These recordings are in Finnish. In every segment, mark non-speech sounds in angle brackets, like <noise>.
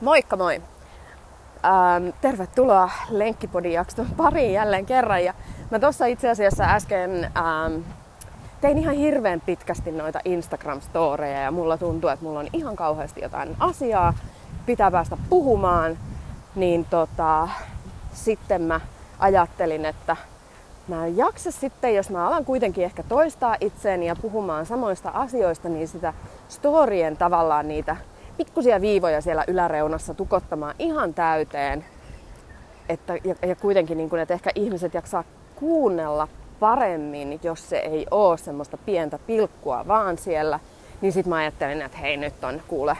Moikka moi! Ähm, tervetuloa Lenkkipodin jakson pariin jälleen kerran. Ja mä tuossa itse asiassa äsken ähm, tein ihan hirveän pitkästi noita Instagram-storeja ja mulla tuntuu, että mulla on ihan kauheasti jotain asiaa, pitää päästä puhumaan. Niin tota, sitten mä ajattelin, että mä en jaksa sitten, jos mä alan kuitenkin ehkä toistaa itseäni ja puhumaan samoista asioista, niin sitä storien tavallaan niitä pikkusia viivoja siellä yläreunassa tukottamaan ihan täyteen. Että, ja, ja kuitenkin, niin kun, että ehkä ihmiset jaksaa kuunnella paremmin, jos se ei ole semmoista pientä pilkkua vaan siellä. Niin sitten mä ajattelin, että hei nyt on kuule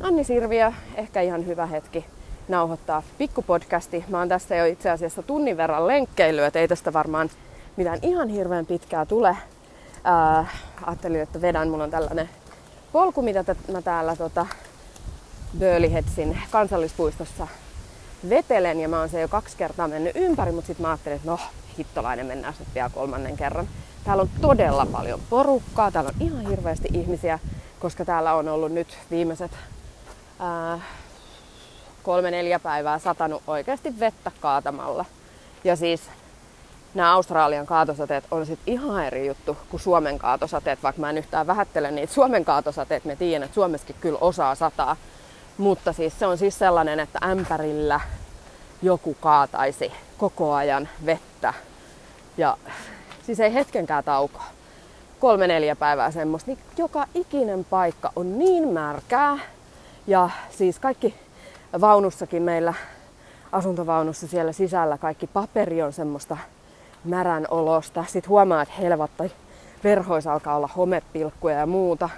Anni Sirviö, ehkä ihan hyvä hetki nauhoittaa pikkupodcasti. Mä oon tässä jo itse asiassa tunnin verran lenkkeilyä, että ei tästä varmaan mitään ihan hirveän pitkää tule. Äh, ajattelin, että vedän, mulla on tällainen polku, mitä mä täällä tota, Bölihetsin kansallispuistossa vetelen ja mä oon se jo kaksi kertaa mennyt ympäri, mutta sitten mä ajattelin, että no hittolainen mennään sitten vielä kolmannen kerran. Täällä on todella paljon porukkaa, täällä on ihan hirveästi ihmisiä, koska täällä on ollut nyt viimeiset ää, kolme neljä päivää satanut oikeasti vettä kaatamalla. Ja siis nämä Australian kaatosateet on sitten ihan eri juttu kuin Suomen kaatosateet, vaikka mä en yhtään vähättele niitä Suomen kaatosateet. Me tiedän, että Suomessakin kyllä osaa sataa. Mutta siis se on siis sellainen, että ämpärillä joku kaataisi koko ajan vettä. Ja siis ei hetkenkään taukoa. Kolme neljä päivää semmoista. Niin joka ikinen paikka on niin märkää. Ja siis kaikki vaunussakin meillä asuntovaunussa siellä sisällä kaikki paperi on semmoista märän olosta. Sitten huomaa, että helvatta verhoissa alkaa olla homepilkkuja ja muuta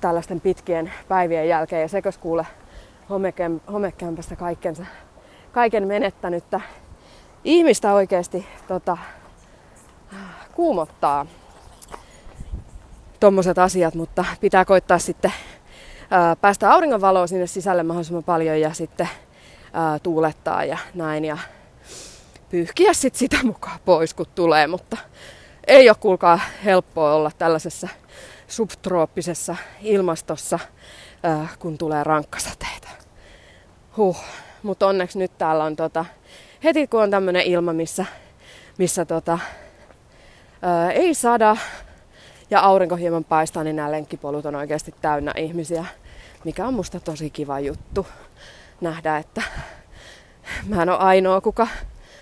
tällaisten pitkien päivien jälkeen. Ja sekös kuule homekämpästä kaikkensa, kaiken menettänyttä ihmistä oikeasti tota, kuumottaa tommoset asiat, mutta pitää koittaa sitten ää, päästä auringonvaloa sinne sisälle mahdollisimman paljon ja sitten ää, tuulettaa ja näin ja pyyhkiä sit sitä mukaan pois kun tulee, mutta ei ole kuulkaa helppoa olla tällaisessa subtrooppisessa ilmastossa, ää, kun tulee rankkasateita. Huh. Mutta onneksi nyt täällä on tota, heti kun on tämmöinen ilma, missä, missä tota, ää, ei sada ja aurinko hieman paistaa, niin nämä lenkkipolut on oikeasti täynnä ihmisiä, mikä on musta tosi kiva juttu nähdä, että mä en ole ainoa, kuka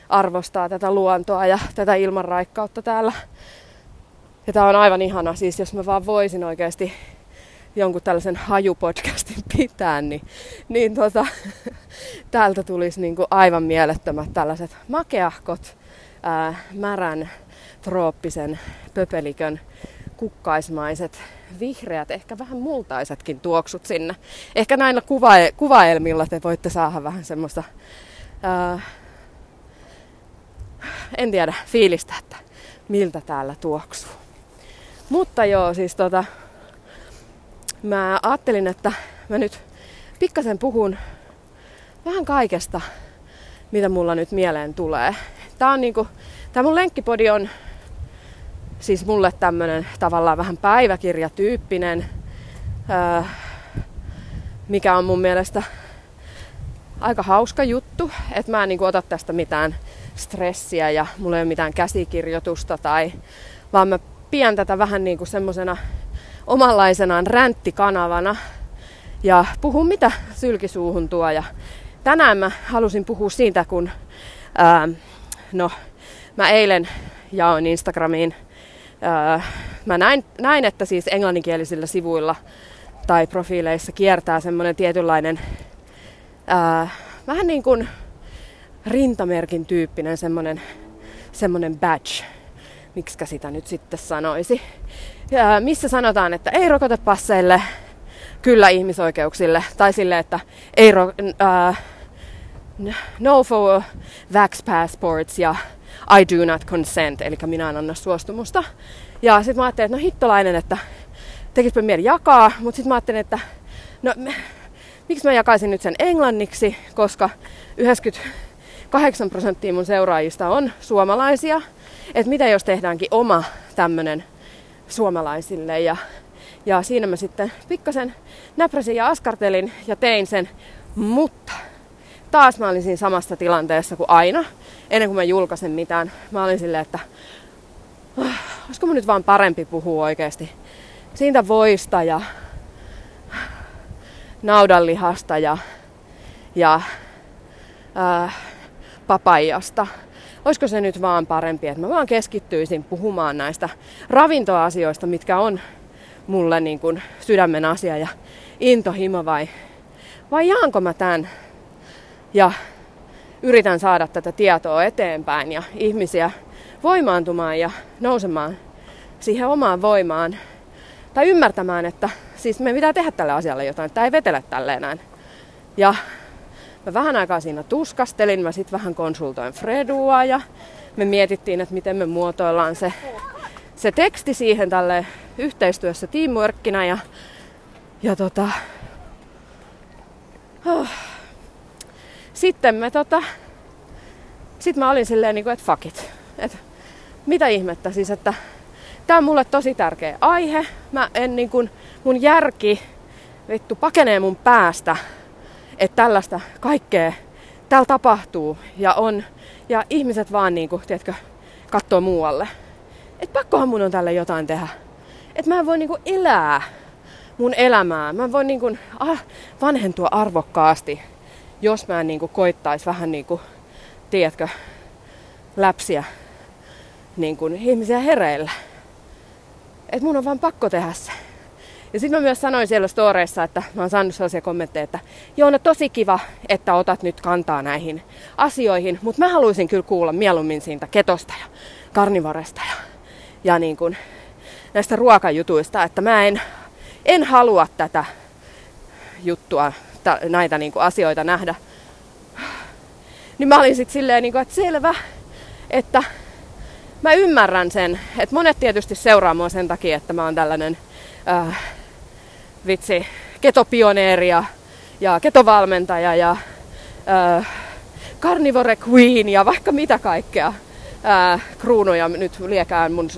arvostaa tätä luontoa ja tätä ilmanraikkautta täällä. Ja tää on aivan ihana, siis jos mä vaan voisin oikeasti jonkun tällaisen hajupodcastin pitää, niin, niin tota, <laughs> täältä tulisi niinku aivan mielettömät tällaiset makeahkot, ää, märän, trooppisen pöpelikön kukkaismaiset, vihreät, ehkä vähän multaisetkin tuoksut sinne. Ehkä näillä kuva- kuvaelmilla te voitte saada vähän semmoista, ää, en tiedä, fiilistä, että miltä täällä tuoksuu. Mutta joo, siis tota, mä ajattelin, että mä nyt pikkasen puhun vähän kaikesta, mitä mulla nyt mieleen tulee. Tää on niinku, tää mun lenkkipodi on siis mulle tämmönen tavallaan vähän päiväkirjatyyppinen, öö, mikä on mun mielestä aika hauska juttu, että mä en niinku ota tästä mitään stressiä ja mulla ei ole mitään käsikirjoitusta tai vaan mä pidän tätä vähän niinku semmosena omanlaisenaan ränttikanavana ja puhun mitä sylkisuuhun tuo. Ja tänään mä halusin puhua siitä, kun ää, no, mä eilen jaoin Instagramiin, ää, mä näin, näin, että siis englanninkielisillä sivuilla tai profiileissa kiertää semmoinen tietynlainen ää, vähän niin kuin rintamerkin tyyppinen semmoinen, semmoinen badge, miksi sitä nyt sitten sanoisi, ja missä sanotaan, että ei rokotepasseille, kyllä ihmisoikeuksille, tai sille, että ei ro, uh, no for vax passports ja I do not consent, eli minä en anna suostumusta. Ja sitten mä ajattelin, että no hittolainen, että tekispä mieli jakaa, mutta sitten mä ajattelin, että no miksi mä jakaisin nyt sen englanniksi, koska 98 prosenttia mun seuraajista on suomalaisia. Että mitä jos tehdäänkin oma tämmönen suomalaisille ja, ja siinä mä sitten pikkasen näpräsin ja askartelin ja tein sen Mutta taas mä olin siinä samassa tilanteessa kuin aina, ennen kuin mä julkaisen mitään. Mä olin silleen, että oh, olisiko mun nyt vaan parempi puhua oikeasti siitä voista ja naudanlihasta ja, ja äh, papajasta. Olisiko se nyt vaan parempi, että mä vaan keskittyisin puhumaan näistä ravintoasioista, mitkä on mulle niin kuin sydämen asia ja intohimo vai, vai jaanko mä tämän ja yritän saada tätä tietoa eteenpäin ja ihmisiä voimaantumaan ja nousemaan siihen omaan voimaan tai ymmärtämään, että siis me pitää tehdä tälle asialle jotain, tämä ei vetele tälleen näin. Ja mä vähän aikaa siinä tuskastelin, mä sitten vähän konsultoin Fredua ja me mietittiin, että miten me muotoillaan se, se teksti siihen tälle yhteistyössä teamworkina ja, ja tota, oh. sitten me tota, sit mä olin silleen niin kuin, että fuck it. Et, mitä ihmettä siis, että Tämä on mulle tosi tärkeä aihe. Mä en niin kuin, mun järki vittu pakenee mun päästä, että tällaista kaikkea täällä tapahtuu ja on. Ja ihmiset vaan niin kuin, tiedätkö, katsoo muualle. Et pakkohan mun on tälle jotain tehdä. Että mä en voi niin kuin elää mun elämää. Mä voin niin kuin, ah, vanhentua arvokkaasti, jos mä en niin kuin koittais vähän niin kuin, tiedätkö, läpsiä niin kuin ihmisiä hereillä että mun on vaan pakko tehdä se. Ja sitten mä myös sanoin siellä storeissa, että mä oon saanut sellaisia kommentteja, että joo, no tosi kiva, että otat nyt kantaa näihin asioihin, mutta mä haluaisin kyllä kuulla mieluummin siitä ketosta ja karnivoresta ja, ja niin kuin näistä ruokajutuista, että mä en, en halua tätä juttua, t- näitä niin kuin asioita nähdä. Niin mä olin sitten silleen, niin kuin, että selvä, että mä ymmärrän sen, että monet tietysti seuraa mua sen takia, että mä oon tällainen äh, vitsi, ketopioneeri ja, ja ketovalmentaja ja äh, carnivore queen ja vaikka mitä kaikkea äh, kruunuja nyt liekään mun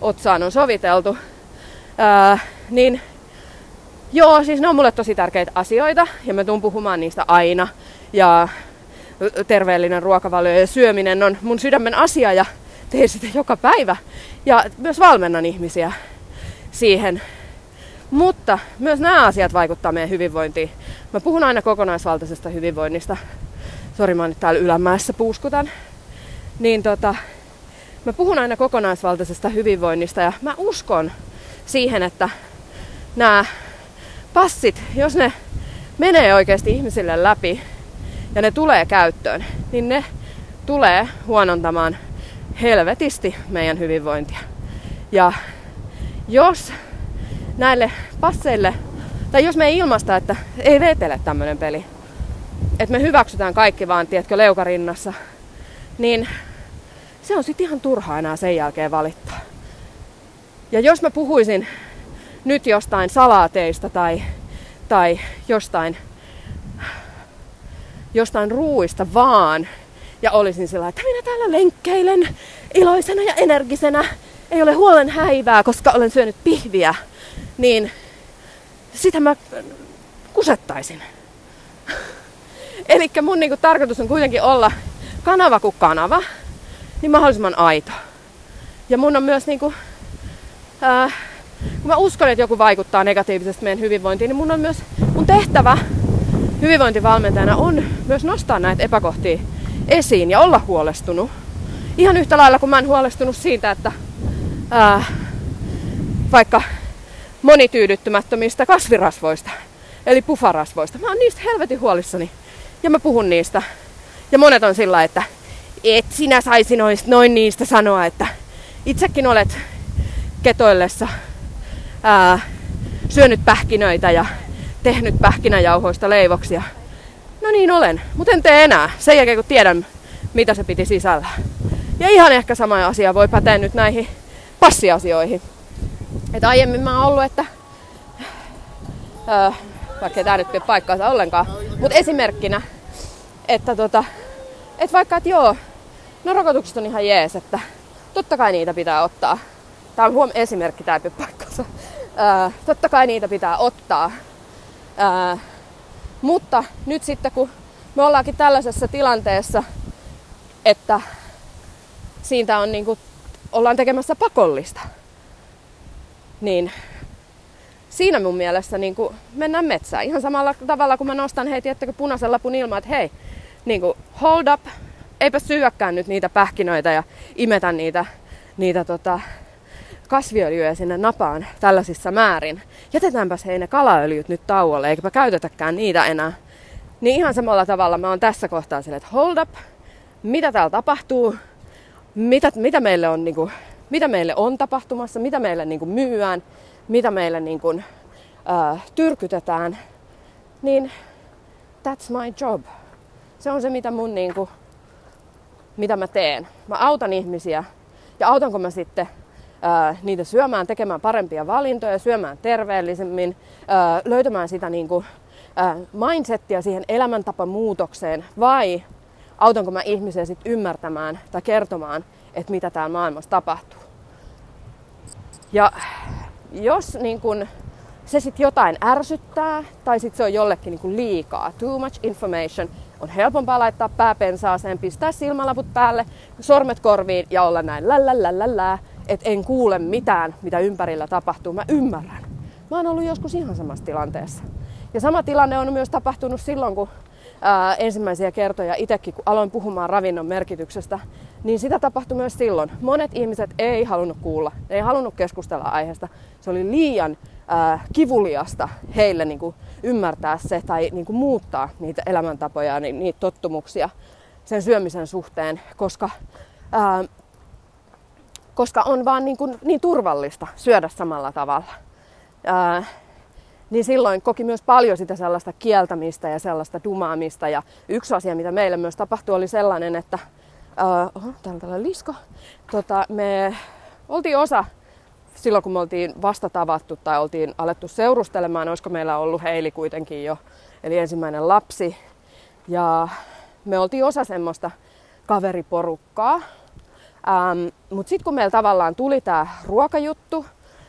otsaan on soviteltu. Äh, niin joo, siis ne on mulle tosi tärkeitä asioita ja mä tuun puhumaan niistä aina. Ja terveellinen ruokavalio ja syöminen on mun sydämen asia ja teen sitä joka päivä. Ja myös valmennan ihmisiä siihen. Mutta myös nämä asiat vaikuttaa meidän hyvinvointiin. Mä puhun aina kokonaisvaltaisesta hyvinvoinnista. Sori, mä nyt täällä ylämäessä puuskutan. Niin tota, mä puhun aina kokonaisvaltaisesta hyvinvoinnista ja mä uskon siihen, että nämä passit, jos ne menee oikeasti ihmisille läpi ja ne tulee käyttöön, niin ne tulee huonontamaan helvetisti meidän hyvinvointia. Ja jos näille passeille, tai jos me ei ilmasta, että ei vetele tämmöinen peli, että me hyväksytään kaikki vaan, tiedätkö, leukarinnassa, niin se on sitten ihan turhaa enää sen jälkeen valittaa. Ja jos mä puhuisin nyt jostain salaateista tai, tai jostain, jostain ruuista vaan, ja olisin sillä että minä täällä lenkkeilen iloisena ja energisenä. Ei ole huolen häivää, koska olen syönyt pihviä. Niin sitä mä kusettaisin. Eli mun niinku tarkoitus on kuitenkin olla kanava kuin kanava, niin mahdollisimman aito. Ja mun on myös niinku, ää, kun mä uskon, että joku vaikuttaa negatiivisesti meidän hyvinvointiin, niin mun on myös mun tehtävä hyvinvointivalmentajana on myös nostaa näitä epäkohtia esiin ja olla huolestunut. Ihan yhtä lailla kuin mä en huolestunut siitä, että ää, vaikka monityydyttymättömistä kasvirasvoista, eli pufarasvoista. Mä oon niistä helvetin huolissani. Ja mä puhun niistä. Ja monet on sillä, että et sinä saisi noista, noin niistä sanoa, että itsekin olet ketoillessa ää, syönyt pähkinöitä ja tehnyt pähkinäjauhoista leivoksia. No niin olen, mutta en tee enää. Sen jälkeen kun tiedän, mitä se piti sisällä. Ja ihan ehkä sama asia voi päteä nyt näihin passiasioihin. Et aiemmin mä oon ollut, että öö, vaikka tää nyt pidä paikkaansa ollenkaan, mutta esimerkkinä, että tota, et vaikka, että joo, no rokotukset on ihan jees, että totta kai niitä pitää ottaa. Tää on huom esimerkki, tää ei pidä paikkaansa. Öö, totta kai niitä pitää ottaa. Öö, Mutta nyt sitten kun me ollaankin tällaisessa tilanteessa, että siitä on niin kuin, ollaan tekemässä pakollista, niin siinä mun mielestä niin kuin mennään metsään. Ihan samalla tavalla kun mä nostan hei, tiettäkö, punaisen lapun ilmaan, että hei, niin kuin, hold up, eipä syökkään nyt niitä pähkinöitä ja imetä niitä, niitä tota, kasviöljyä sinne napaan tällaisissa määrin. Jätetäänpäs hei ne kalaöljyt nyt tauolle, eikä käytetäkään niitä enää. Niin ihan samalla tavalla mä oon tässä kohtaa sille, että hold up, mitä täällä tapahtuu, mitä, mitä, meille, on, niin kuin, mitä meille on tapahtumassa, mitä meille niin kuin, myyään, mitä meille niin kuin, äh, tyrkytetään, niin that's my job. Se on se, mitä mun niin kuin, mitä mä teen. Mä autan ihmisiä ja autanko mä sitten ää, niitä syömään, tekemään parempia valintoja, syömään terveellisemmin, ää, löytämään sitä niin kuin, ää, mindsettiä siihen elämäntapamuutokseen vai autanko mä ihmisiä sitten ymmärtämään tai kertomaan, että mitä täällä maailmassa tapahtuu. Ja jos niin kun, se sitten jotain ärsyttää tai sitten se on jollekin niin kun liikaa, too much information, on helpompaa laittaa pääpensaaseen, pistää silmälaput päälle, sormet korviin ja olla näin lällällällällä, että en kuule mitään, mitä ympärillä tapahtuu. Mä ymmärrän. Mä oon ollut joskus ihan samassa tilanteessa. Ja sama tilanne on myös tapahtunut silloin, kun ää, ensimmäisiä kertoja itsekin, kun aloin puhumaan ravinnon merkityksestä, niin sitä tapahtui myös silloin. Monet ihmiset ei halunnut kuulla, ei halunnut keskustella aiheesta. Se oli liian ää, kivuliasta heille niin kuin ymmärtää se tai niin kuin muuttaa niitä elämäntapoja, niin, niitä tottumuksia sen syömisen suhteen, koska, ää, koska on vaan niin, kuin, niin turvallista syödä samalla tavalla. Ää, niin silloin koki myös paljon sitä sellaista kieltämistä ja sellaista dumaamista. Ja yksi asia, mitä meille myös tapahtui, oli sellainen, että uh, täällä on tällainen lisko. Tota, me oltiin osa silloin, kun me oltiin vasta tavattu tai oltiin alettu seurustelemaan, olisiko meillä ollut Heili kuitenkin jo, eli ensimmäinen lapsi. Ja me oltiin osa semmoista kaveriporukkaa. Ähm, Mutta sitten kun meillä tavallaan tuli tämä ruokajuttu,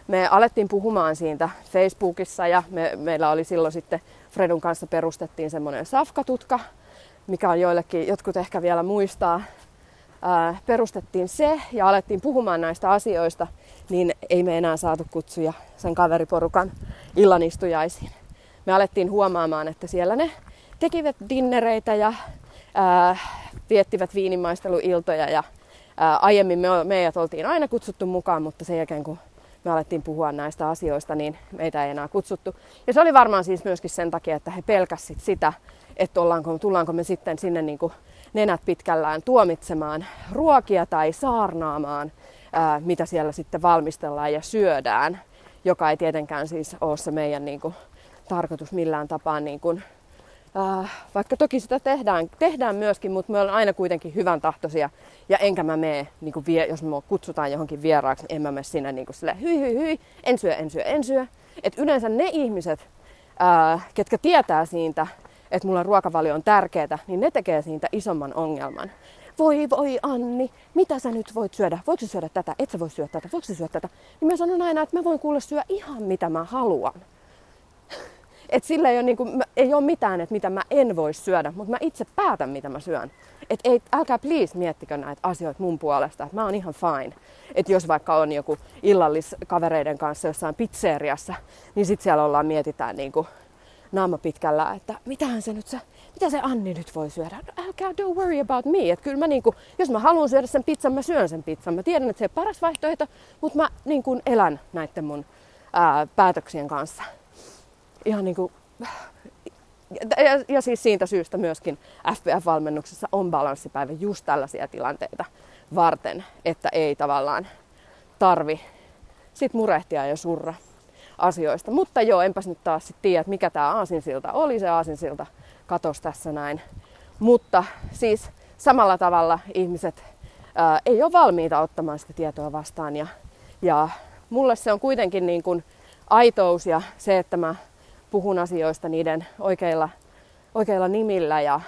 me alettiin puhumaan siitä Facebookissa ja me, meillä oli silloin sitten Fredun kanssa perustettiin semmoinen safkatutka, mikä on joillekin, jotkut ehkä vielä muistaa. Perustettiin se ja alettiin puhumaan näistä asioista, niin ei me enää saatu kutsuja sen kaveriporukan illanistujaisiin. Me alettiin huomaamaan, että siellä ne tekivät dinnereitä ja ää, viettivät viinimaisteluiltoja ja ää, aiemmin me, meidät oltiin aina kutsuttu mukaan, mutta sen jälkeen kun me alettiin puhua näistä asioista, niin meitä ei enää kutsuttu. Ja se oli varmaan siis myöskin sen takia, että he pelkäsivät sitä, että ollaanko, tullaanko me sitten sinne niin kuin nenät pitkällään tuomitsemaan ruokia tai saarnaamaan, ää, mitä siellä sitten valmistellaan ja syödään, joka ei tietenkään siis ole se meidän niin kuin, tarkoitus millään tapaa niin kuin, Äh, vaikka toki sitä tehdään, tehdään myöskin, mutta me ollaan aina kuitenkin hyvän tahtoisia. Ja enkä mä mene, niin kuin vie, jos me kutsutaan johonkin vieraaksi, en mä mene sinne niin kuin silleen, hyi, hyi, hyi, en syö, en syö, en syö. Et yleensä ne ihmiset, äh, ketkä tietää siitä, että mulla ruokavalio on tärkeää, niin ne tekee siitä isomman ongelman. Voi voi Anni, mitä sä nyt voit syödä? Voiko sä syödä tätä? Et sä voi syödä tätä? Voiko sä syödä tätä? Niin mä sanon aina, että mä voin kuulla syödä ihan mitä mä haluan. Et sillä ei ole, niin kuin, ei ole mitään, että mitä mä en voi syödä, mutta mä itse päätän, mitä mä syön. Et ei, älkää please miettikö näitä asioita mun puolesta, että mä oon ihan fine. Että jos vaikka on joku illallis kavereiden kanssa jossain pizzeriassa, niin sit siellä ollaan mietitään niin kuin naama pitkällä, että mitähän se nyt se, mitä se Anni nyt voi syödä? No, älkää don't worry about me. Että kyllä mä niinku, jos mä haluan syödä sen pizzan, mä syön sen pizzan. Mä tiedän, että se on paras vaihtoehto, mutta mä niin kuin elän näiden mun ää, päätöksien kanssa ihan niin kuin, ja, ja siis siitä syystä myöskin FPF-valmennuksessa on balanssipäivä just tällaisia tilanteita varten, että ei tavallaan tarvi sit murehtia ja surra asioista. Mutta joo, enpäs nyt taas sit tiedä, mikä tämä aasinsilta oli. Se aasinsilta katos tässä näin. Mutta siis samalla tavalla ihmiset ää, ei ole valmiita ottamaan sitä tietoa vastaan. Ja, ja mulle se on kuitenkin niin kuin aitous ja se, että mä puhun asioista niiden oikeilla, oikeilla nimillä ja,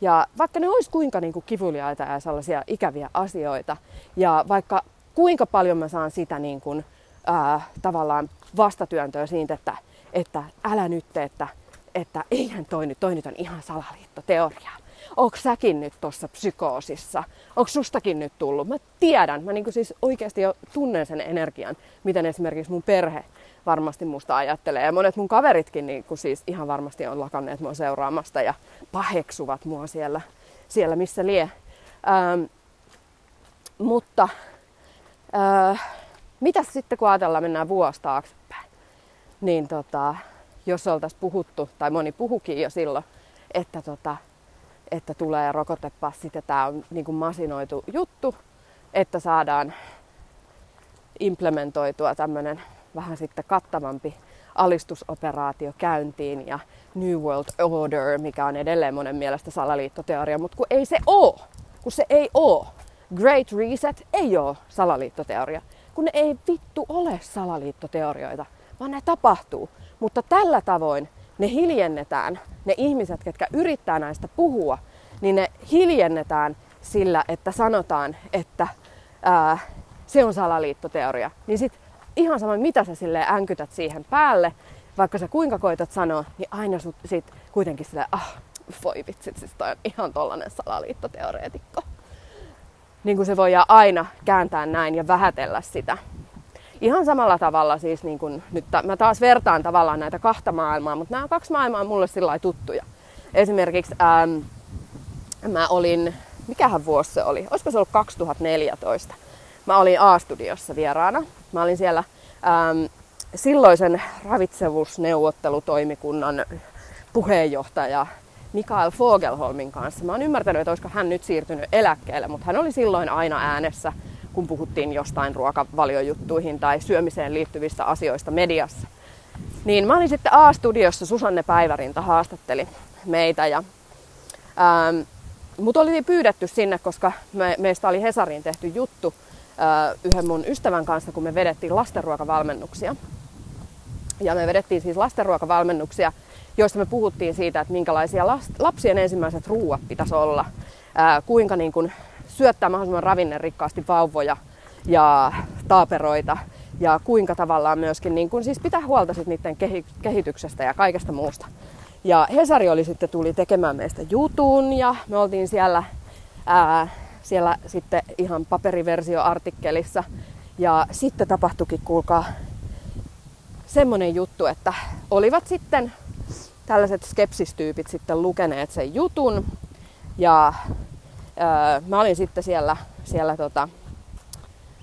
ja vaikka ne olisi kuinka niin kuin kivuliaita ja sellaisia ikäviä asioita ja vaikka kuinka paljon mä saan sitä niin kuin, ää, tavallaan vastatyöntöä siitä, että, että älä nyt, että että eihän toi nyt, toi nyt on ihan salaliittoteoria. Onko säkin nyt tuossa psykoosissa? Onko sustakin nyt tullut? Mä tiedän, mä niin siis oikeasti jo tunnen sen energian, miten esimerkiksi mun perhe varmasti musta ajattelee. Ja monet mun kaveritkin niin kuin siis ihan varmasti on lakanneet mua seuraamasta ja paheksuvat mua siellä, siellä missä lie. Ähm, mutta äh, mitä sitten kun ajatellaan, mennään vuosi taaksepäin, niin tota, jos oltaisiin puhuttu, tai moni puhukin jo silloin, että, tota, että tulee rokotepassi, ja tämä on niin kuin masinoitu juttu, että saadaan implementoitua tämmöinen vähän sitten kattavampi alistusoperaatio käyntiin ja New World Order, mikä on edelleen monen mielestä salaliittoteoria, mutta kun ei se oo, kun se ei oo. Great Reset ei ole salaliittoteoria, kun ne ei vittu ole salaliittoteorioita, vaan ne tapahtuu. Mutta tällä tavoin ne hiljennetään, ne ihmiset, ketkä yrittää näistä puhua, niin ne hiljennetään sillä, että sanotaan, että ää, se on salaliittoteoria. Niin sit ihan sama, mitä sä sille änkytät siihen päälle, vaikka sä kuinka koitat sanoa, niin aina sut sit kuitenkin silleen, ah, voi vitsit, siis toi on ihan tollanen salaliittoteoreetikko. Niin kuin se voi aina kääntää näin ja vähätellä sitä. Ihan samalla tavalla siis, niin kuin, nyt mä taas vertaan tavallaan näitä kahta maailmaa, mutta nämä kaksi maailmaa on mulle sillä tuttuja. Esimerkiksi ähm, mä olin, mikähän vuosi se oli, olisiko se ollut 2014. Mä olin A-studiossa vieraana. Mä olin siellä ähm, silloisen ravitsevuusneuvottelutoimikunnan puheenjohtaja Mikael Fogelholmin kanssa. Mä oon ymmärtänyt, että olisiko hän nyt siirtynyt eläkkeelle, mutta hän oli silloin aina äänessä, kun puhuttiin jostain ruokavaliojuttuihin tai syömiseen liittyvistä asioista mediassa. Niin mä olin sitten A-studiossa, Susanne Päivärinta haastatteli meitä ja ähm, mut oli pyydetty sinne, koska me, meistä oli Hesariin tehty juttu äh, yhden mun ystävän kanssa, kun me vedettiin lastenruokavalmennuksia. Ja me vedettiin siis lastenruokavalmennuksia joista me puhuttiin siitä, että minkälaisia lapsien ensimmäiset ruuat pitäisi olla, ää, kuinka niin kuin syöttää mahdollisimman ravinnerikkaasti vauvoja ja taaperoita ja kuinka tavallaan myöskin niin kuin, siis pitää huolta sit niiden kehityksestä ja kaikesta muusta. Ja Hesari oli sitten tuli tekemään meistä jutun ja me oltiin siellä, ää, siellä sitten ihan paperiversioartikkelissa. Ja sitten tapahtuikin, kuulkaa, semmonen juttu, että olivat sitten tällaiset skepsistyypit sitten lukeneet sen jutun. Ja öö, mä olin sitten siellä, siellä tota,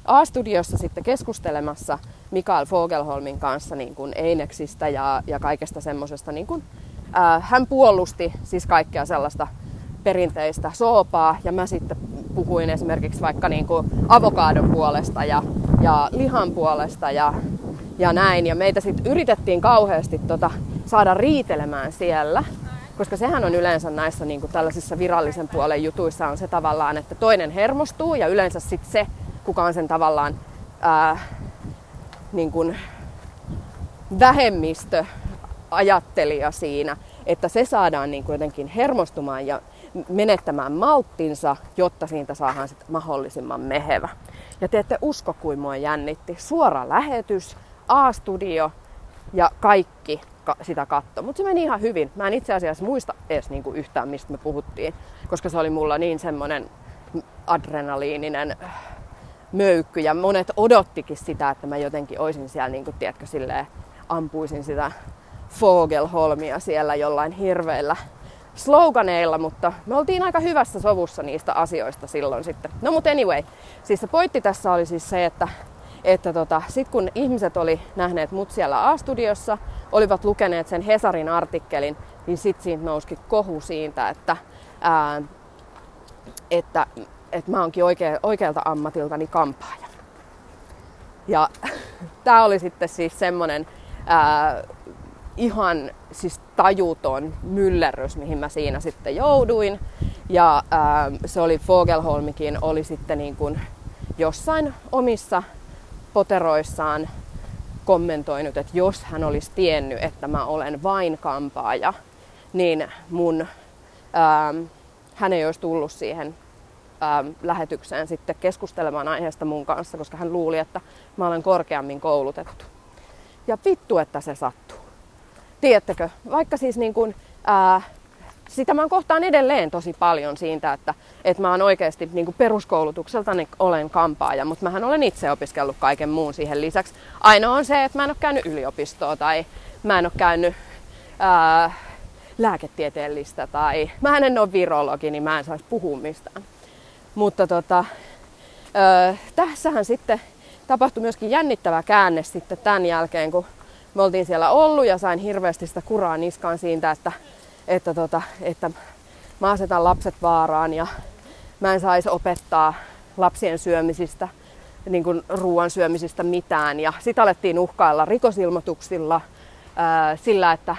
A-studiossa sitten keskustelemassa Mikael Fogelholmin kanssa niin kuin Eineksistä ja, ja kaikesta semmoisesta. Niin kuin, öö, hän puolusti siis kaikkea sellaista perinteistä soopaa ja mä sitten puhuin esimerkiksi vaikka niin kuin avokaadon puolesta ja, ja lihan puolesta ja, ja näin. Ja meitä sitten yritettiin kauheasti tota, saada riitelemään siellä. Koska sehän on yleensä näissä niin kuin tällaisissa virallisen puolen jutuissa on se tavallaan, että toinen hermostuu ja yleensä sitten se, kuka on sen tavallaan ää, niin kuin vähemmistö ajattelija siinä, että se saadaan niin kuin jotenkin hermostumaan ja menettämään malttinsa, jotta siitä saadaan sitten mahdollisimman mehevä. Ja te ette usko, kuin mua jännitti. Suora lähetys, A-studio ja kaikki sitä katto. Mutta se meni ihan hyvin. Mä en itse asiassa muista edes niinku yhtään, mistä me puhuttiin, koska se oli mulla niin semmoinen adrenaliininen äh, möykky. Ja monet odottikin sitä, että mä jotenkin oisin siellä, niin kuin, tiedätkö, silleen, ampuisin sitä Fogelholmia siellä jollain hirveillä sloganeilla, mutta me oltiin aika hyvässä sovussa niistä asioista silloin sitten. No mutta anyway, siis se pointti tässä oli siis se, että että tota, sitten kun ihmiset oli nähneet mut siellä A-studiossa, olivat lukeneet sen Hesarin artikkelin, niin sitten siitä nouski kohu siitä, että, ää, että, että mä oonkin oikea, oikealta ammatiltani kampaaja. Ja <laughs> tämä oli sitten siis semmonen ää, ihan siis tajuton myllerrys, mihin mä siinä sitten jouduin. Ja ää, se oli Fogelholmikin oli sitten niin kuin jossain omissa poteroissaan kommentoinut, että jos hän olisi tiennyt, että mä olen vain kampaaja, niin mun, ähm, hän ei olisi tullut siihen ähm, lähetykseen sitten keskustelemaan aiheesta mun kanssa, koska hän luuli, että mä olen korkeammin koulutettu. Ja vittu, että se sattuu. tiedättekö, vaikka siis niin kuin, ää, sitä mä kohtaan edelleen tosi paljon siitä, että, että mä oon oikeasti niin kuin peruskoulutukseltani olen kampaaja, mutta mähän olen itse opiskellut kaiken muun siihen lisäksi. Ainoa on se, että mä en ole käynyt yliopistoa tai mä en ole käynyt ää, lääketieteellistä tai mä en ole virologi, niin mä en saisi puhua mistään. Mutta tota, ää, tässähän sitten tapahtui myöskin jännittävä käänne sitten tämän jälkeen, kun me oltiin siellä ollut ja sain hirveästi sitä kuraa niskaan siitä, että, että, tota, että mä asetan lapset vaaraan ja mä en saisi opettaa lapsien syömisistä, niin kuin ruoan syömisistä mitään. Ja sitä alettiin uhkailla rikosilmoituksilla ää, sillä, että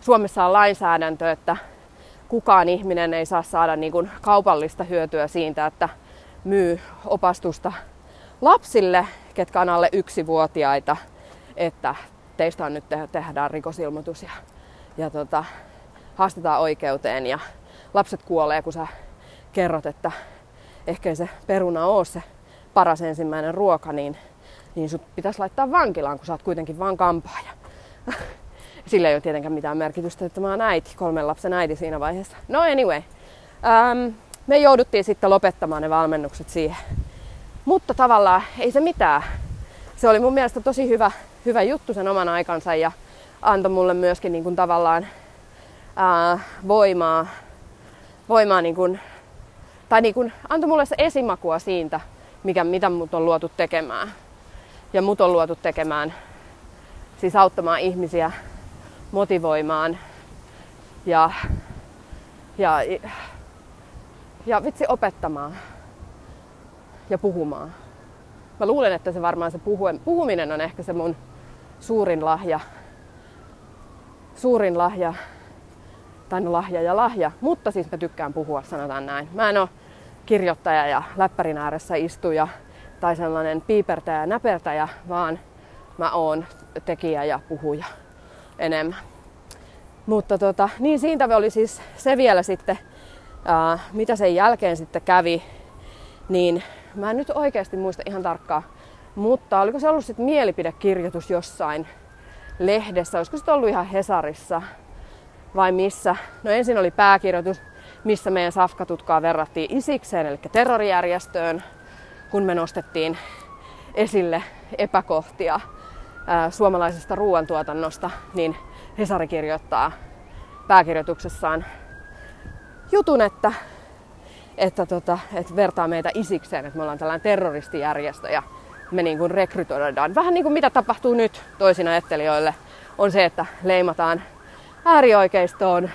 Suomessa on lainsäädäntö, että kukaan ihminen ei saa saada niin kuin kaupallista hyötyä siitä, että myy opastusta lapsille, ketkä on alle yksivuotiaita, että teistä on nyt te- tehdään rikosilmoitus ja, ja tota, haastetaan oikeuteen ja lapset kuolee, kun sä kerrot, että ehkä se peruna ole se paras ensimmäinen ruoka, niin, niin sut pitäisi laittaa vankilaan, kun sä oot kuitenkin vaan kampaaja. <laughs> Sillä ei ole tietenkään mitään merkitystä, että mä oon äiti, kolmen lapsen äiti siinä vaiheessa. No anyway, ähm, me jouduttiin sitten lopettamaan ne valmennukset siihen. Mutta tavallaan ei se mitään. Se oli mun mielestä tosi hyvä, hyvä juttu sen oman aikansa ja antoi mulle myöskin niin kuin tavallaan ää, voimaa, voimaa niin kuin, tai niin kuin, antoi mulle se esimakua siitä, mikä, mitä mut on luotu tekemään. Ja mut on luotu tekemään, siis auttamaan ihmisiä motivoimaan ja, ja, ja vitsi opettamaan ja puhumaan. Mä luulen, että se varmaan se puhuminen on ehkä se mun suurin lahja. Suurin lahja, tai no lahja ja lahja, mutta siis mä tykkään puhua, sanotaan näin. Mä en oo kirjoittaja ja läppärin ääressä istuja tai sellainen piipertäjä ja näpertäjä, vaan mä oon tekijä ja puhuja enemmän. Mutta tota, niin siitä oli siis se vielä sitten, ää, mitä sen jälkeen sitten kävi, niin mä en nyt oikeasti muista ihan tarkkaan, mutta oliko se ollut sitten mielipidekirjoitus jossain lehdessä, olisiko se ollut ihan Hesarissa vai missä? No ensin oli pääkirjoitus, missä meidän safkatutkaa verrattiin Isikseen, eli terrorijärjestöön, kun me nostettiin esille epäkohtia ää, suomalaisesta ruoantuotannosta, niin Hesari kirjoittaa pääkirjoituksessaan jutun, että, että, tota, että vertaa meitä isikseen, että me ollaan tällainen terroristijärjestö ja me niin kuin rekrytoidaan. Vähän niin kuin mitä tapahtuu nyt toisina ajattelijoille, on se, että leimataan äärioikeistoon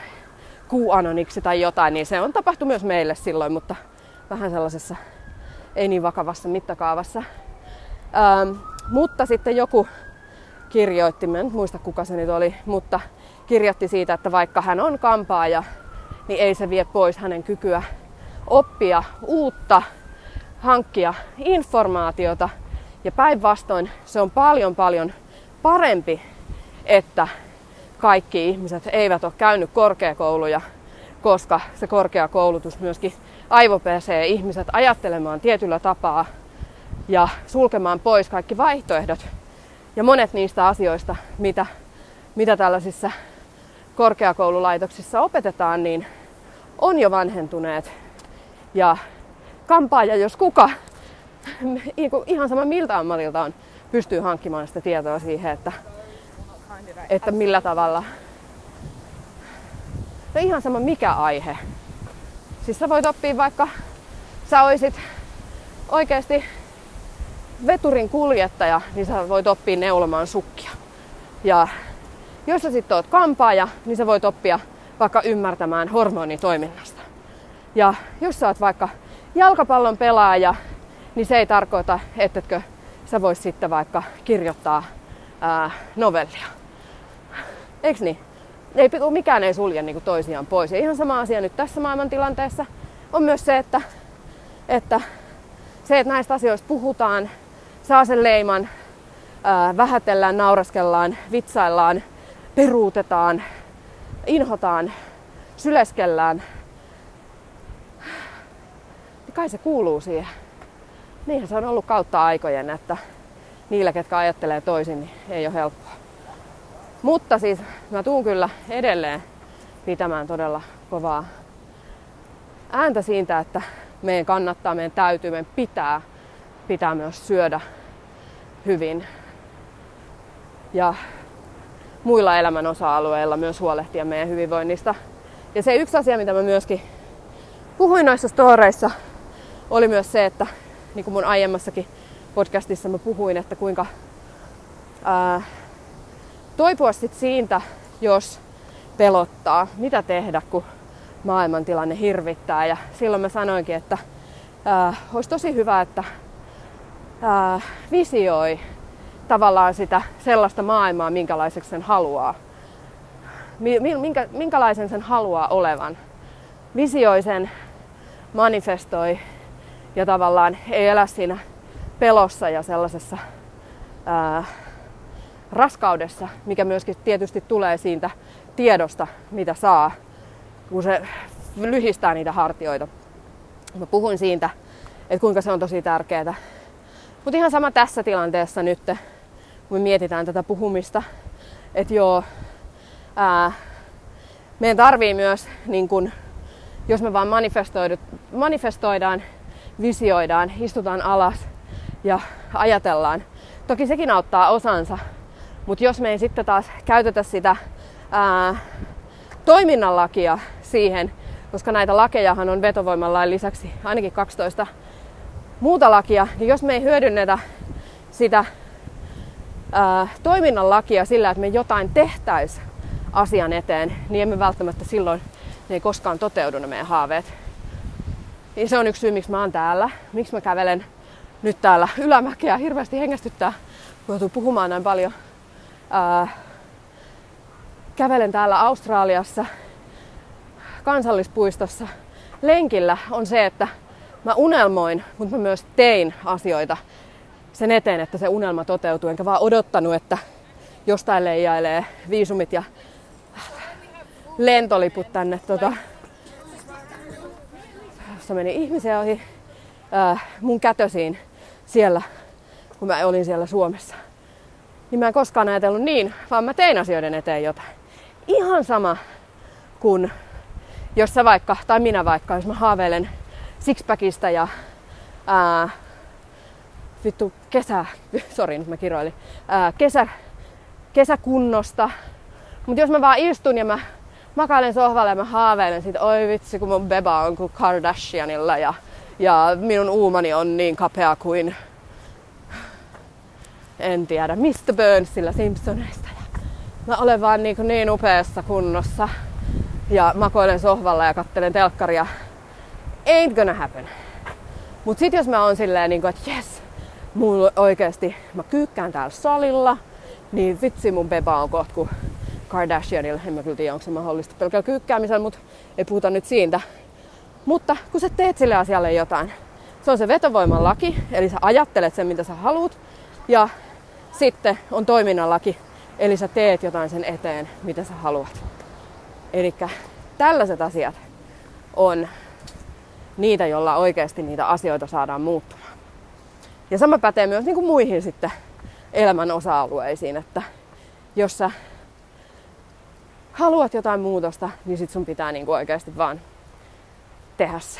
kuuanoniksi tai jotain, niin se on tapahtu myös meille silloin, mutta vähän sellaisessa ei niin vakavassa mittakaavassa. Ähm, mutta sitten joku kirjoitti, mä en muista kuka se nyt oli, mutta kirjoitti siitä, että vaikka hän on kampaaja, niin ei se vie pois hänen kykyä oppia uutta, hankkia informaatiota. Ja päinvastoin se on paljon paljon parempi, että kaikki ihmiset eivät ole käynyt korkeakouluja, koska se korkeakoulutus myöskin aivopesee ihmiset ajattelemaan tietyllä tapaa ja sulkemaan pois kaikki vaihtoehdot, ja monet niistä asioista, mitä, mitä tällaisissa korkeakoululaitoksissa opetetaan, niin on jo vanhentuneet. Ja kampaaja, jos kuka, <laughs> ihan sama miltä ammatilta on, pystyy hankkimaan sitä tietoa siihen, että, että millä tavalla. No ihan sama mikä aihe. Siis sä voit oppia vaikka, sä oisit oikeasti veturin kuljettaja, niin sä voit oppia neulomaan sukkia. Ja jos sä sitten oot kampaaja, niin sä voit oppia vaikka ymmärtämään hormonitoiminnasta. Ja jos sä oot vaikka jalkapallon pelaaja, niin se ei tarkoita, ettetkö sä vois sitten vaikka kirjoittaa ää, novellia. Eiks niin? Ei, mikään ei sulje niin toisiaan pois. Ja ihan sama asia nyt tässä maailmantilanteessa on myös se, että, että se, että näistä asioista puhutaan, saa sen leiman, ää, vähätellään, nauraskellaan, vitsaillaan, peruutetaan, inhotaan, syleskellään. Niin kai se kuuluu siihen. Niinhän se on ollut kautta aikojen, että niillä, ketkä ajattelee toisin, niin ei ole helppoa. Mutta siis mä tuun kyllä edelleen pitämään todella kovaa ääntä siitä, että meidän kannattaa, meidän täytyy, meidän pitää, pitää myös syödä hyvin. Ja muilla elämän osa-alueilla myös huolehtia meidän hyvinvoinnista. Ja se yksi asia, mitä mä myöskin puhuin noissa storeissa, oli myös se, että niin kuin mun aiemmassakin podcastissa mä puhuin, että kuinka ää, toipua sit siitä, jos pelottaa, mitä tehdä, kun maailmantilanne hirvittää. Ja silloin mä sanoinkin, että ää, olisi tosi hyvä, että ää, visioi tavallaan sitä sellaista maailmaa, minkälaiseksi sen haluaa. Minkä, minkälaisen sen haluaa olevan. Visioi sen, manifestoi ja tavallaan ei elä siinä pelossa ja sellaisessa ää, raskaudessa, mikä myöskin tietysti tulee siitä tiedosta, mitä saa, kun se lyhistää niitä hartioita. Mä puhuin siitä, että kuinka se on tosi tärkeää. Mutta ihan sama tässä tilanteessa nyt, kun me mietitään tätä puhumista, että joo, ää, meidän tarvii myös, niin kun, jos me vaan manifestoidaan, visioidaan, istutaan alas ja ajatellaan. Toki sekin auttaa osansa, mutta jos me ei sitten taas käytetä sitä ää, toiminnan lakia siihen, koska näitä lakejahan on vetovoimalain lisäksi ainakin 12 muuta lakia, niin jos me ei hyödynnetä sitä ää, toiminnan lakia sillä, että me jotain tehtäisiin asian eteen, niin emme välttämättä silloin, ne ei koskaan toteudu ne meidän haaveet. Niin se on yksi syy, miksi mä oon täällä, miksi mä kävelen nyt täällä ylämäkeä. Hirveästi hengästyttää, kun puhumaan näin paljon. Ää, kävelen täällä Australiassa kansallispuistossa lenkillä on se, että mä unelmoin, mutta mä myös tein asioita sen eteen, että se unelma toteutuu. Enkä vaan odottanut, että jostain leijailee viisumit ja lentoliput tänne. Tota, jossa meni ihmisiä ohi äh, mun kätösiin siellä, kun mä olin siellä Suomessa. Niin mä en koskaan ajatellut niin, vaan mä tein asioiden eteen jotain. Ihan sama kuin jos sä vaikka, tai minä vaikka, jos mä haaveilen sixpackista ja ää, vittu kesä, <laughs> sori nyt mä kiroilin, ää, kesä, kesäkunnosta. Mutta jos mä vaan istun ja mä makailen sohvalle ja mä haaveilen siitä, oi vitsi kun mun beba on kuin Kardashianilla ja, ja minun uumani on niin kapea kuin en tiedä, Mr. Burnsilla Simpsoneista. Ja mä olen vaan niin, niin upeassa kunnossa ja makoilen sohvalla ja kattelen telkkaria. Ain't gonna happen. Mut sit jos mä oon silleen niin että yes, mulla oikeesti, mä kyykkään täällä salilla, niin vitsi mun beba on kohta kuin Kardashianilla. En mä kyllä tiedä, onko se mahdollista pelkällä kyykkäämisellä, mutta ei puhuta nyt siitä. Mutta kun sä teet sille asialle jotain, se on se vetovoiman laki, eli sä ajattelet sen, mitä sä haluat, ja sitten on toiminnan laki, eli sä teet jotain sen eteen, mitä sä haluat. Eli tällaiset asiat on niitä, joilla oikeasti niitä asioita saadaan muuttumaan. Ja sama pätee myös niin kuin muihin sitten elämän osa-alueisiin, että jos sä haluat jotain muutosta, niin sit sun pitää niin kuin oikeasti vaan tehdä se.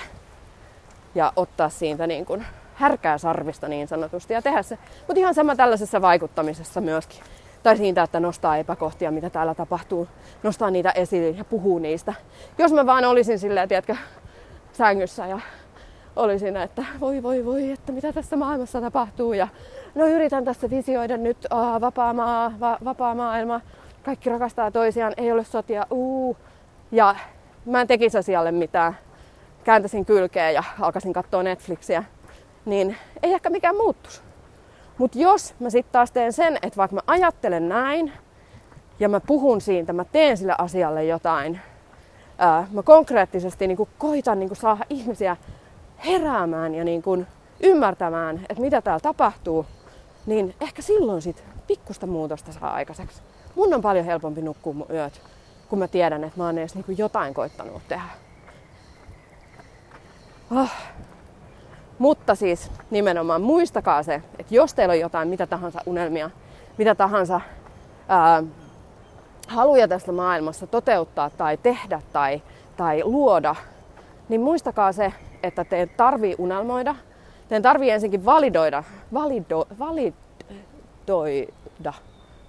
Ja ottaa siitä niin kuin härkää sarvista niin sanotusti ja tehdä se. Mutta ihan sama tällaisessa vaikuttamisessa myöskin. Tai siitä, että nostaa epäkohtia, mitä täällä tapahtuu. Nostaa niitä esiin ja puhuu niistä. Jos mä vaan olisin silleen, tiedätkö, sängyssä ja olisin, että voi voi voi, että mitä tässä maailmassa tapahtuu. Ja no yritän tässä visioida nyt uh, vapaa, maa, va, vapaa maailma. Kaikki rakastaa toisiaan, ei ole sotia. Uu. Ja mä en tekisi asialle mitään. Kääntäisin kylkeä ja alkaisin katsoa Netflixiä. Niin ei ehkä mikään muuttuisi. Mutta jos mä sitten taas teen sen, että vaikka mä ajattelen näin ja mä puhun siitä, mä teen sille asialle jotain, ää, mä konkreettisesti niin koitan niin saada ihmisiä heräämään ja niin kuin ymmärtämään, että mitä täällä tapahtuu, niin ehkä silloin sit pikkusta muutosta saa aikaiseksi. Mun on paljon helpompi nukkua mun yöt, kun mä tiedän, että mä oon edes niin jotain koittanut tehdä. Oh, mutta siis nimenomaan muistakaa se, että jos teillä on jotain, mitä tahansa unelmia, mitä tahansa ää, haluja tästä maailmassa toteuttaa tai tehdä tai, tai luoda, niin muistakaa se, että te tarvii unelmoida. Teidän tarvii ensinnäkin validoida, valido, validoida,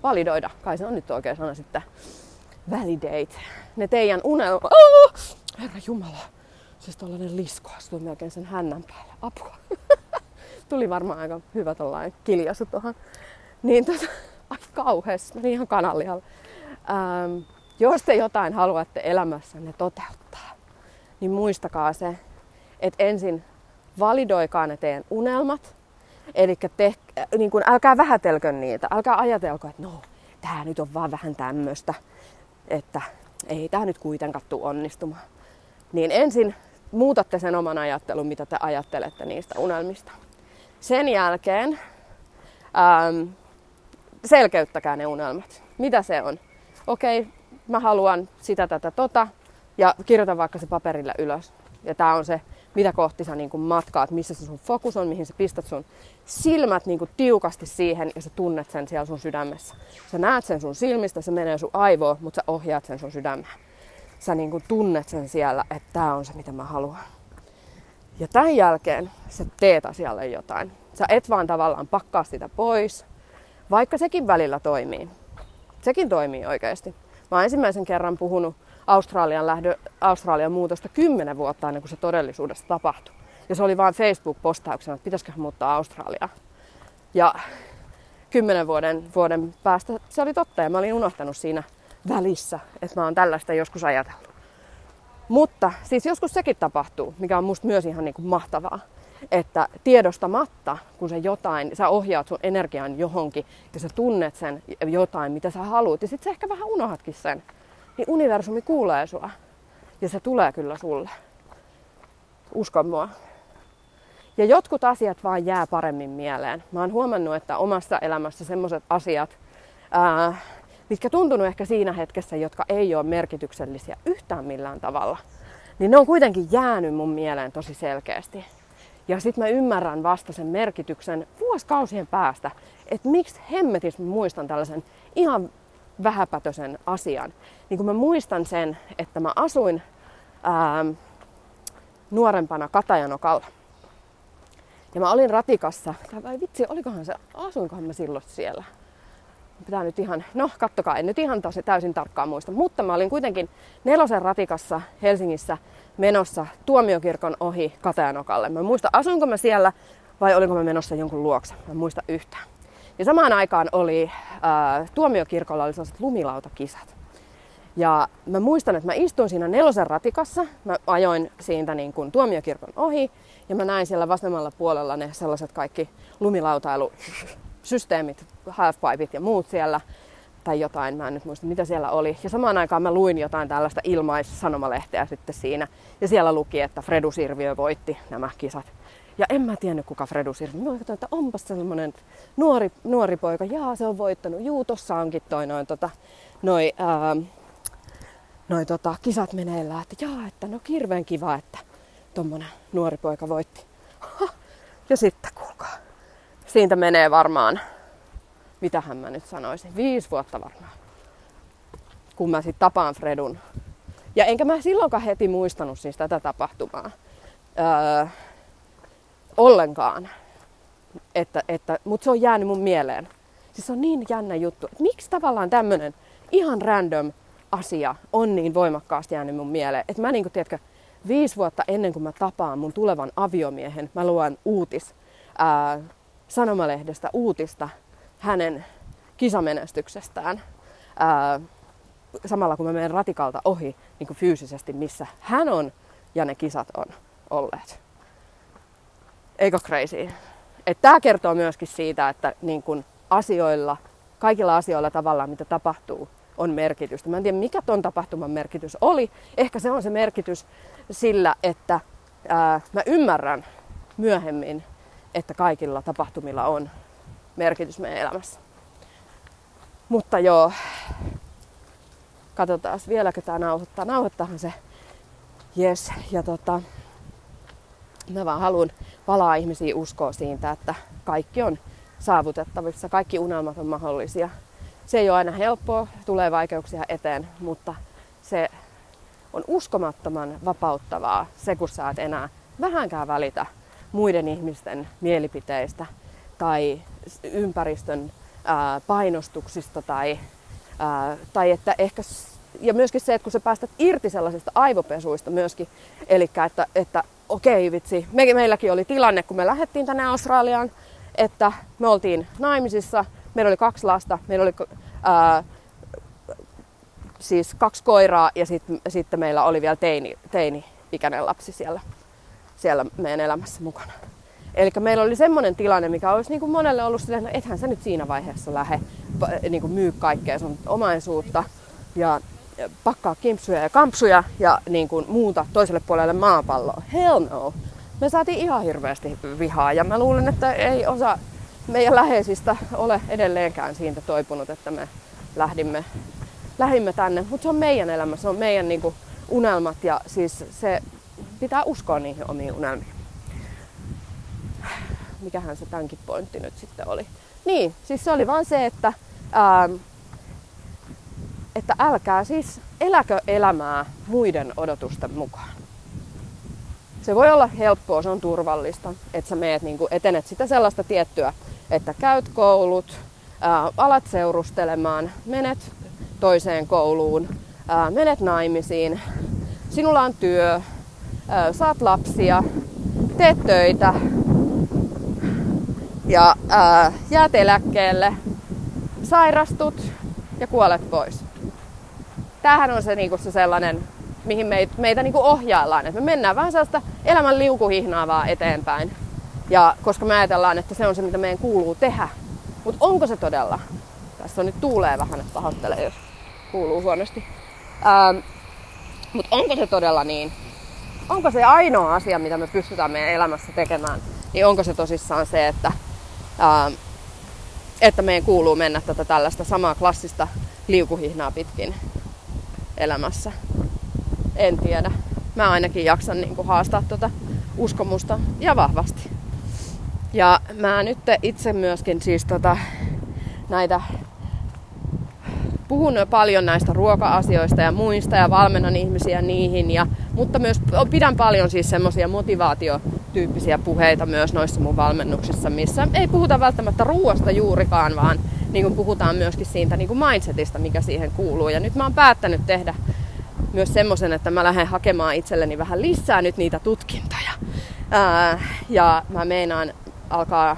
validoida, kai se on nyt oikein sana sitten, validate, ne teidän unelmat. Oh! Herra Jumala, siis tollanen lisko astui melkein sen hännän päälle. Apua. <laughs> Tuli varmaan aika hyvä tollainen kiljasu tuohon. Niin tota, <laughs> ai kauhees, meni ihan kanalialla. Ähm, jos te jotain haluatte elämässänne toteuttaa, niin muistakaa se, että ensin validoikaa ne teidän unelmat. Eli te, niin kun, älkää vähätelkö niitä, älkää ajatelko, että no, tämä nyt on vaan vähän tämmöistä, että ei tämä nyt kuitenkaan tule onnistumaan. Niin ensin muutatte sen oman ajattelun, mitä te ajattelette niistä unelmista. Sen jälkeen ähm, selkeyttäkää ne unelmat. Mitä se on? Okei, okay, mä haluan sitä, tätä, tota, ja kirjoita vaikka se paperille ylös. Ja tää on se, mitä kohti sä niin kuin matkaat, missä se sun fokus on, mihin sä pistät sun silmät niin kuin tiukasti siihen ja sä tunnet sen siellä sun sydämessä. Sä näet sen sun silmistä, se menee sun aivoon, mutta sä ohjaat sen sun sydämään. Sä niin kuin tunnet sen siellä, että tää on se, mitä mä haluan. Ja tämän jälkeen sä teet asialle jotain. Sä et vaan tavallaan pakkaa sitä pois, vaikka sekin välillä toimii. Sekin toimii oikeasti. Mä oon ensimmäisen kerran puhunut Australian, lähdö, Australian muutosta kymmenen vuotta ennen kuin se todellisuudessa tapahtui. Ja se oli vain Facebook-postauksena, että pitäisiköhän muuttaa Australiaan. Ja kymmenen vuoden, vuoden päästä se oli totta ja mä olin unohtanut siinä välissä, että mä oon tällaista joskus ajatellut. Mutta siis joskus sekin tapahtuu, mikä on musta myös ihan niin kuin mahtavaa että tiedostamatta, kun sä jotain, sä ohjaat sun energian johonkin ja sä tunnet sen jotain, mitä sä haluat, ja sit sä ehkä vähän unohatkin sen, niin universumi kuulee sua. Ja se tulee kyllä sulle. Usko mua. Ja jotkut asiat vaan jää paremmin mieleen. Mä oon huomannut, että omassa elämässä semmoset asiat, ää, mitkä tuntunut ehkä siinä hetkessä, jotka ei ole merkityksellisiä yhtään millään tavalla, niin ne on kuitenkin jäänyt mun mieleen tosi selkeästi. Ja sitten mä ymmärrän vasta sen merkityksen vuosikausien päästä, että miksi hemmetis mä muistan tällaisen ihan vähäpätöisen asian. Niin kun mä muistan sen, että mä asuin ää, nuorempana Katajanokalla. Ja mä olin ratikassa, tai vai vitsi, olikohan se, asuinkohan mä silloin siellä? Pitää nyt ihan, no kattokaa, en nyt ihan tosi, täysin tarkkaan muista. Mutta mä olin kuitenkin nelosen ratikassa Helsingissä menossa tuomiokirkon ohi Katajanokalle. Mä en muista, asunko mä siellä vai olinko mä menossa jonkun luokse. Mä en muista yhtään. Ja samaan aikaan oli äh, tuomiokirkolla oli sellaiset lumilautakisat. Ja mä muistan, että mä istuin siinä nelosen ratikassa. Mä ajoin siitä niin kuin tuomiokirkon ohi. Ja mä näin siellä vasemmalla puolella ne sellaiset kaikki lumilautailusysteemit, halfpipeit ja muut siellä tai jotain, mä en nyt muista mitä siellä oli. Ja samaan aikaan mä luin jotain tällaista ilmaissanomalehtiä sitten siinä. Ja siellä luki, että Fredu Sirviö voitti nämä kisat. Ja en mä tiennyt kuka Fredu Sirviö. Mä katsoin, että onpas sellainen nuori, nuori poika. Jaa, se on voittanut. Juu, tossa onkin toi noin tota, noi, ää, noi tota, kisat meneillään. Että jaa, että no hirveän kiva, että tommonen nuori poika voitti. Ja sitten kuulkaa. Siitä menee varmaan mitähän mä nyt sanoisin, viisi vuotta varmaan, kun mä sitten tapaan Fredun. Ja enkä mä silloinkaan heti muistanut siis tätä tapahtumaa öö, ollenkaan. Että, että, Mutta se on jäänyt mun mieleen. Siis se on niin jännä juttu. Että miksi tavallaan tämmönen ihan random asia on niin voimakkaasti jäänyt mun mieleen. Että mä niinku, tiedätkö, viisi vuotta ennen kuin mä tapaan mun tulevan aviomiehen, mä luon uutis, ää, sanomalehdestä uutista hänen kisamenestyksestään ää, samalla kun mä menen ratikalta ohi niin kuin fyysisesti, missä hän on ja ne kisat on olleet. Eikö crazy? Tämä kertoo myöskin siitä, että niin kun asioilla, kaikilla asioilla tavallaan, mitä tapahtuu, on merkitystä. Mä en tiedä, mikä ton tapahtuman merkitys oli. Ehkä se on se merkitys sillä, että ää, mä ymmärrän myöhemmin, että kaikilla tapahtumilla on merkitys meidän elämässä. Mutta joo, katsotaan vieläkö tämä nauhoittaa. Nauhoittahan se. Yes. Ja tota, mä vaan haluan valaa ihmisiä uskoa siitä, että kaikki on saavutettavissa, kaikki unelmat on mahdollisia. Se ei ole aina helppoa, tulee vaikeuksia eteen, mutta se on uskomattoman vapauttavaa se, kun sä et enää vähänkään välitä muiden ihmisten mielipiteistä tai ympäristön painostuksista tai, tai että ehkä ja myöskin se, että kun sä päästät irti sellaisista aivopesuista myöskin, eli että, että okei vitsi, me, meilläkin oli tilanne, kun me lähdettiin tänne Australiaan, että me oltiin naimisissa, meillä oli kaksi lasta, meillä oli ää, siis kaksi koiraa ja sitten sit meillä oli vielä teini, teini-ikäinen lapsi siellä, siellä meidän elämässä mukana. Eli meillä oli semmoinen tilanne, mikä olisi niin kuin monelle ollut silleen, että no ethän sä nyt siinä vaiheessa lähde niin kuin myy kaikkea sun omaisuutta ja pakkaa kimpsuja ja kampsuja ja niin kuin muuta toiselle puolelle maapalloa. Hell no! Me saatiin ihan hirveästi vihaa ja mä luulen, että ei osa meidän läheisistä ole edelleenkään siitä toipunut, että me lähdimme, lähdimme tänne. Mutta se on meidän elämä, se on meidän niin kuin, unelmat ja siis se pitää uskoa niihin omiin unelmiin. Mikähän se tämänkin pointti nyt sitten oli. Niin, siis se oli vaan se, että, ää, että älkää siis eläkö elämää muiden odotusten mukaan. Se voi olla helppoa, se on turvallista, että sä meet, niin etenet sitä sellaista tiettyä, että käyt koulut, ää, alat seurustelemaan, menet toiseen kouluun, ää, menet naimisiin, sinulla on työ, saat lapsia, teet töitä ja ää, jäät eläkkeelle, sairastut ja kuolet pois. Tämähän on se, niinku, se sellainen, mihin meitä, meitä niinku ohjaillaan. Et me mennään vähän sellaista elämän liukuhihnaa vaan eteenpäin. Ja koska me ajatellaan, että se on se, mitä meidän kuuluu tehdä. Mutta onko se todella? Tässä on nyt tuulee vähän, että pahoittelee, jos kuuluu huonosti. Ähm, Mutta onko se todella niin? Onko se ainoa asia, mitä me pystytään meidän elämässä tekemään? Niin onko se tosissaan se, että, ähm, että meidän kuuluu mennä tätä tällaista samaa klassista liukuhihnaa pitkin elämässä? En tiedä. Mä ainakin jaksan niin kuin haastaa tuota uskomusta ja vahvasti. Ja mä nyt itse myöskin siis tota, näitä puhun paljon näistä ruoka-asioista ja muista ja valmennan ihmisiä niihin, ja, mutta myös pidän paljon siis semmoisia motivaatiotyyppisiä puheita myös noissa mun valmennuksissa, missä ei puhuta välttämättä ruoasta juurikaan, vaan niin kuin puhutaan myöskin siitä niin kuin mindsetista, mikä siihen kuuluu. Ja nyt mä oon päättänyt tehdä myös semmoisen, että mä lähden hakemaan itselleni vähän lisää nyt niitä tutkintoja. Ää, ja mä meinaan alkaa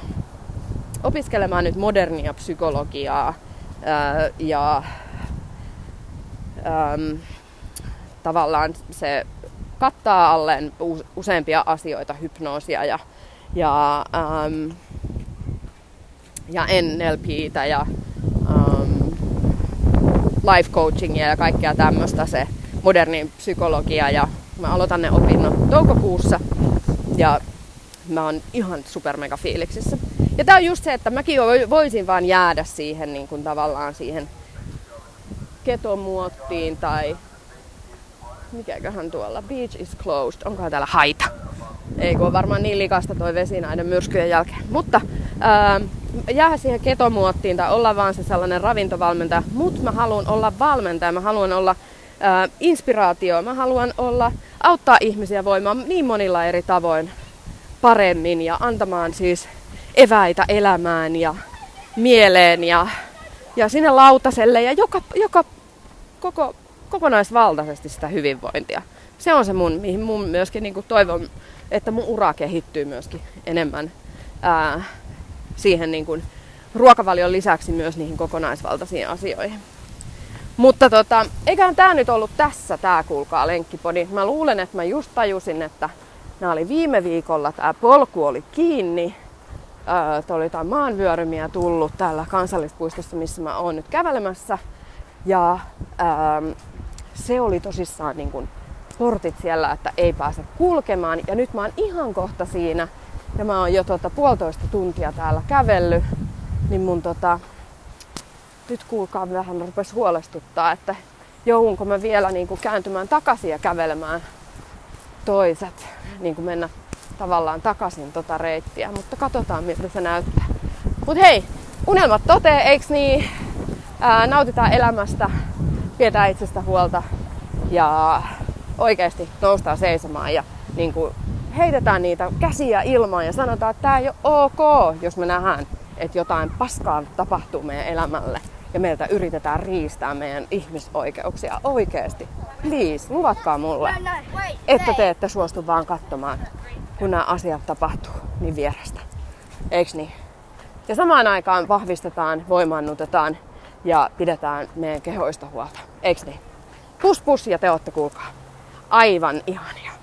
opiskelemaan nyt modernia psykologiaa ää, ja äm, tavallaan se kattaa alleen useampia asioita, hypnoosia ja, ja, äm, ja NLPtä ja äm, life coachingia ja kaikkea tämmöistä se moderni psykologia ja mä aloitan ne opinnot toukokuussa ja mä oon ihan super mega fiiliksissä. Ja tää on just se, että mäkin voisin vaan jäädä siihen niin kuin tavallaan siihen ketomuottiin tai mikäköhän tuolla, beach is closed, onkohan täällä haita? Ei kun on varmaan niin likasta toi vesi näiden myrskyjen jälkeen. Mutta ää, jää siihen ketomuottiin tai olla vaan se sellainen ravintovalmentaja. Mutta mä haluan olla valmentaja, mä haluan olla ää, inspiraatio, mä haluan olla, auttaa ihmisiä voimaan niin monilla eri tavoin paremmin ja antamaan siis eväitä elämään ja mieleen ja, ja sinne lautaselle ja joka, joka koko, kokonaisvaltaisesti sitä hyvinvointia. Se on se mun, mihin mun myöskin niin kuin toivon, että mun ura kehittyy myöskin enemmän ää, siihen niin kuin ruokavalion lisäksi myös niihin kokonaisvaltaisiin asioihin. Mutta tota, eiköhän tää nyt ollut tässä, tää kuulkaa lenkkipodi. Mä luulen, että mä just tajusin, että nämä oli viime viikolla, tää polku oli kiinni. Öö, oli jotain maanvyörymiä tullut täällä kansallispuistossa, missä mä oon nyt kävelemässä. Ja ähm, se oli tosissaan niin kuin portit siellä, että ei pääse kulkemaan. Ja nyt mä oon ihan kohta siinä. Ja mä oon jo tota, puolitoista tuntia täällä kävellyt. Niin mun tota, nyt kuulkaa vähän rupes huolestuttaa, että joudunko mä vielä niin kuin kääntymään takaisin ja kävelemään toiset, niin kuin mennä tavallaan takaisin tota reittiä, mutta katsotaan miltä se näyttää. Mut hei, unelmat totee, eiks niin? Ää, nautitaan elämästä, pidetään itsestä huolta ja oikeasti noustaan seisomaan ja niin kuin heitetään niitä käsiä ilmaan ja sanotaan, että tämä ei ole ok, jos me nähdään, että jotain paskaa tapahtuu meidän elämälle ja meiltä yritetään riistää meidän ihmisoikeuksia oikeasti. Please, luvatkaa mulle, että te ette suostu vaan katsomaan, kun nämä asiat tapahtuu niin vierestä. Eiks niin? Ja samaan aikaan vahvistetaan, voimannutetaan ja pidetään meidän kehoista huolta. Eiks niin? Pus pus ja te ootte kuulkaa. Aivan ihania.